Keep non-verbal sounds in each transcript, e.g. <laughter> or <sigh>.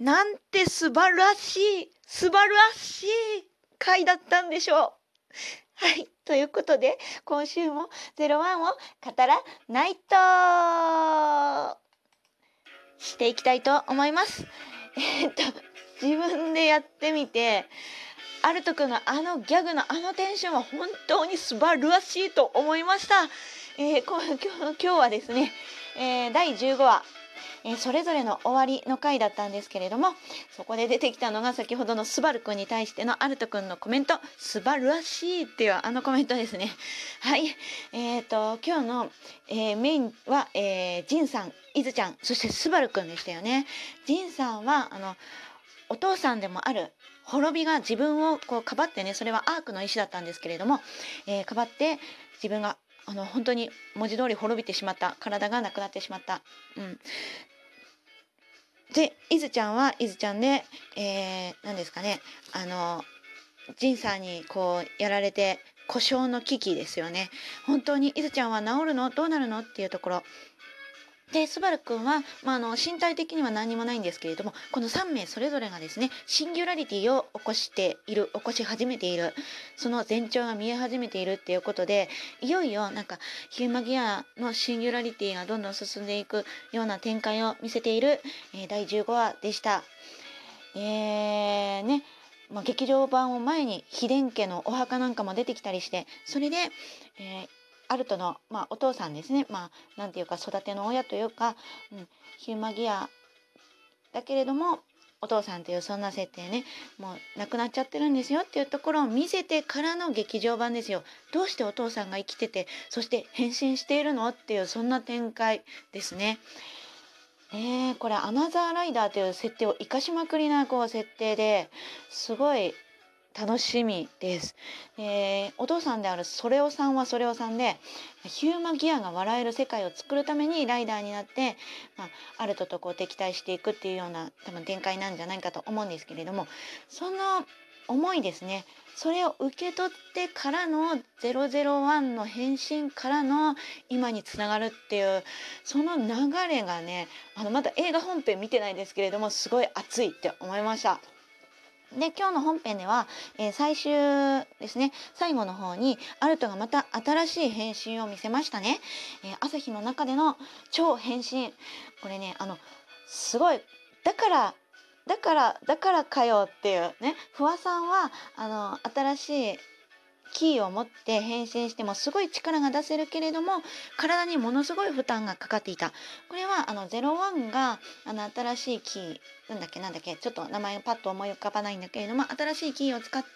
なんて素晴らしい、素晴らしい回だったんでしょう。はい。ということで、今週も01を語らないとしていきたいと思います。え、っと、自分でやってみて、アルト君のあのギャグのあのテンションは本当に素晴らしいと思いました。えー、今日今日はですね、えー、第15話えー、それぞれの終わりの回だったんですけれどもそこで出てきたのが先ほどのスバルくんに対してのアルトくんのコメント「素晴らしい」っていうあのコメントですね。はい。えーと、今日の、えー、メインは、えー、ジンさんイズちゃんそしてスバルくんでしたよね。ジンさんはあのお父さんでもある滅びが自分をこうかばってねそれはアークの石だったんですけれども、えー、かばって自分があの本当に文字通り滅びてしまった。体がなくなってしまった、うん、でいずちゃんはいずちゃんで、えー、何ですかねあの仁さんにこうやられて故障の危機ですよね。本当にいずちゃんは治るの？どうなるの？っていうところ。でスバル君は、まあ、の身体的には何もないんですけれどもこの3名それぞれがですねシンギュラリティを起こしている起こし始めているその前兆が見え始めているっていうことでいよいよなんかヒューマギアのシンギュラリティがどんどん進んでいくような展開を見せている、えー、第15話でした。えー、ねまあ、劇場版を前に秘伝家のお墓なんかも出てきたりしてそれで、えー、アルトの、まあ、お父さんですねまあなんていうか育ての親というか、うん、ヒューマギアだけれどもお父さんというそんな設定ねもう亡くなっちゃってるんですよっていうところを見せてからの劇場版ですよどうしてお父さんが生きててそして変身しているのっていうそんな展開ですね。ねこれアナザーライダーという設定を生かしまくりなこう設定ですごい楽しみです、えー、お父さんであるソレオさんはソレオさんでヒューマギアが笑える世界を作るためにライダーになって、まあ、アルトとこう敵対していくっていうような多分展開なんじゃないかと思うんですけれどもその思いですねそれを受け取ってからの001の変身からの今につながるっていうその流れがねあのまだ映画本編見てないですけれどもすごい熱いって思いました。で今日の本編では、えー、最終ですね。最後の方にアルトがまた新しい変身を見せましたね、えー、朝日の中での超変身。これねあのすごいだからだからだからかよっていうね。不破さんはあの新しいキーを持って変身してもすごい力が出せるけれども体にものすごい負担がかかっていた。これはあの01があの新しいキーなんだっけなんだっけちょっと名前がパッと思い浮かばないんだけれども新しいキーを使って、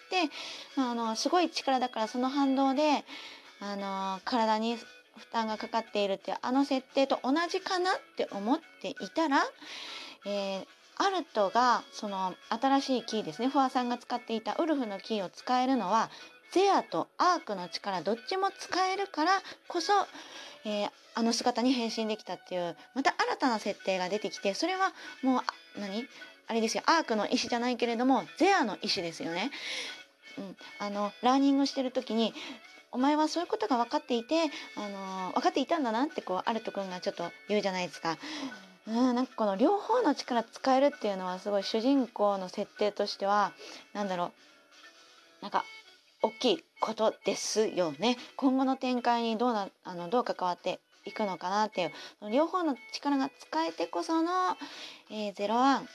あのすごい力だからその反動であの体に負担がかかっているっていうあの設定と同じかなって思っていたら、えー、アルトがその新しいキーですねフォアさんが使っていたウルフのキーを使えるのはゼアとアークの力どっちも使えるからこそ、えー、あの姿に変身できたっていうまた新たな設定が出てきてそれはもう何？あれですよ。アークの意思じゃないけれどもゼアの意思ですよね。うん、あのラーニングしてる時にお前はそういうことが分かっていて、あの分かっていたんだなってこうアルト君がちょっと言うじゃないですか。うん、なんかこの両方の力使えるっていうのはすごい主人公の設定としては何だろう。なんか大きいことですよね。今後の展開にどうなあのどう関わっていくのかなっていう両方の力が使えてこその、えー、ゼロワン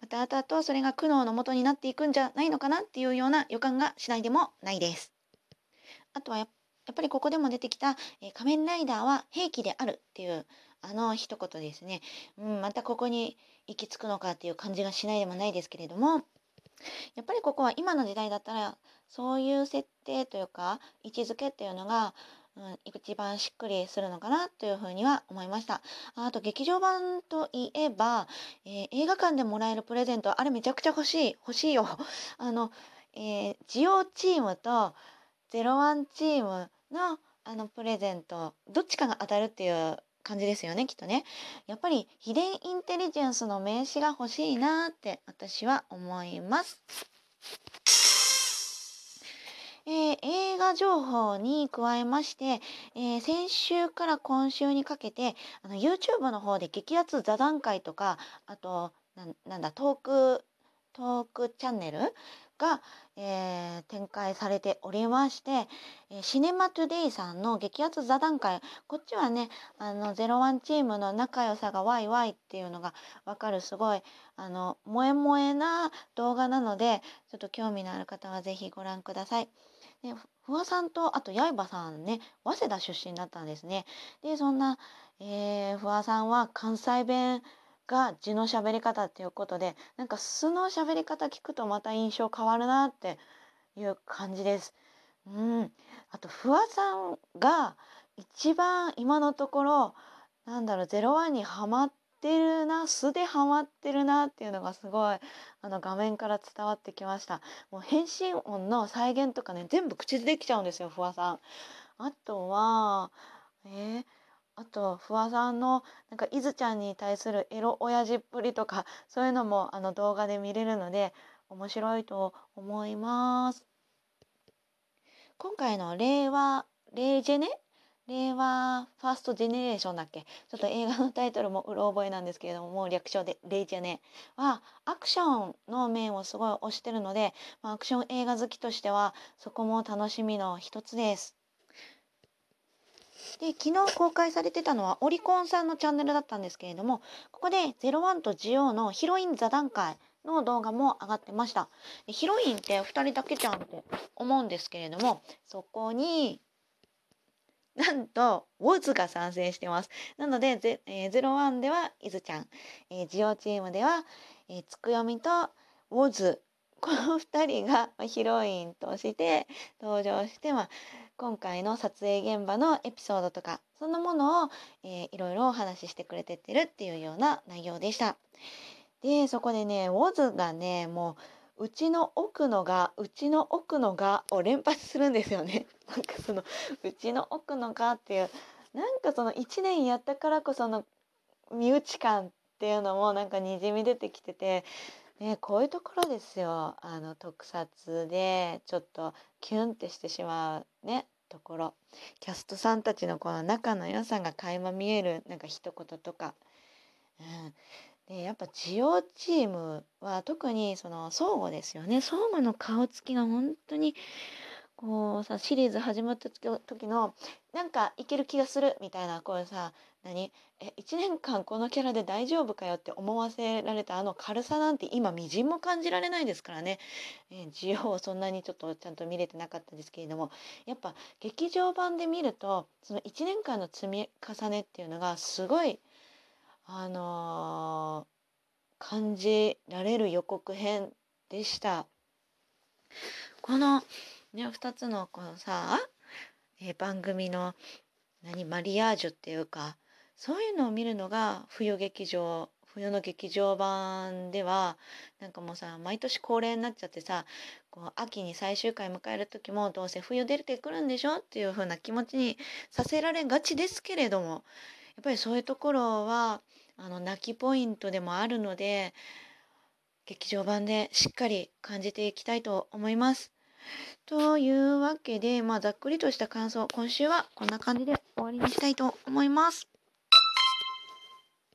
また後々それが苦悩のもとになっていくんじゃないのかなっていうような予感がしないでもないです。あとはやっぱりここでも出てきた、えー、仮面ライダーは兵器であるっていうあの一言ですね、うん、またここに行き着くのかっていう感じがしないでもないですけれどもやっぱりここは今の時代だったらそういう設定というか位置づけっていうのが、うん、一番しっくりするのかなというふうには思いました。あと劇場版といえば、えー、映画館でもらえるプレゼントあれめちゃくちゃ欲しい欲しいよ。<laughs> あの、えー、ジオチームとゼロワンチームのあのプレゼントどっちかが当たるっていう感じですよねきっとね。やっぱり秘伝インテリジェンスの名刺が欲しいなって私は思います。えー、映画情報に加えまして、えー、先週から今週にかけてあの YouTube の方で激アツ座談会とかあとなんだトークトークチャンネルが、えー、展開されておりまして、えー、シネマトゥデイさんの激アツ座談会こっちはねあの01チームの仲良さがワイワイっていうのがわかるすごいあの萌え萌えな動画なのでちょっと興味のある方は是非ご覧ください。で不破さんとあと刃さんね早稲田出身だったんですね。でそんな、えー、不破さんは関西弁が字の喋り方っていうことでなんか素の喋り方聞くとまた印象変わるなっていう感じです。うん、あと不破さんが一番今のところなんだろう01にはまってるな素でハマってるなっていうのがすごいあの画面から伝わってきました。もう変身音の再現とかね全部口でできちゃうんですよ不破さん。あとはえー、あと不破さんのなんかいずちゃんに対するエロ親父っぷりとか <laughs> そういうのもあの動画で見れるので面白いと思います。今回の令和レイジェネ？令和ファーストジェネレーションだっけ？ちょっと映画のタイトルもうろ覚えなんですけれどももう略称でレイジェネはアクションの面をすごい推してるので、まあ、アクション映画好きとしてはそこも楽しみの一つです。で昨日公開されてたのはオリコンさんのチャンネルだったんですけれどもここで「01とジオのヒロイン座談会」の動画も上がってました。ヒロインって2人だけじゃんって思うんですけれどもそこになんと、ウォズが参戦してます。なので、ゼえー、01では、イズちゃん、えー、ジオチームでは、えー、つくよみとウォズ、この2人がヒロインとして登場して、まあ、今回の撮影現場のエピソードとかそんなものを、えー、いろいろお話ししてくれてってるっていうような内容でした。でそこでねウォズがねもううちの奥のがうちの奥のがを連発するんですよね。<laughs> なんかそのうちの奥のがっていうなんかその1年やったからこその身内感っていうのもなんかにじみ出てきててね、こういうところですよ。あの特撮でちょっとキュンってしてしまうねところ。キャストさんたちのこの仲の良さが垣間見えるなんか一言とか、うん、でやっぱジオチームは特にその相互ですよね。相互の顔つきが本当にこうさシリーズ始まった時のなんかいける気がするみたいなこうさ何？え1年間このキャラで大丈夫かよって思わせられたあの軽さなんて今みじんも感じられないですからね、えー、ジオをそんなにちょっとちゃんと見れてなかったですけれどもやっぱ劇場版で見るとその1年間の積み重ねっていうのがすごいあのー、感じられる予告編でした。このね2つのこのさ、えー、番組の何マリアージュっていうかそういうのを見るのが冬劇場冬の劇場版ではなんかもうさ毎年恒例になっちゃってさこう秋に最終回迎える時もどうせ冬出てくるんでしょ？っていう風な気持ちにさせられがちですけれどもやっぱりそういうところはあの泣きポイントでもあるので劇場版でしっかり感じていきたいと思います。というわけで、まあ、ざっくりとした感想、今週はこんな感じで終わりにしたいと思います。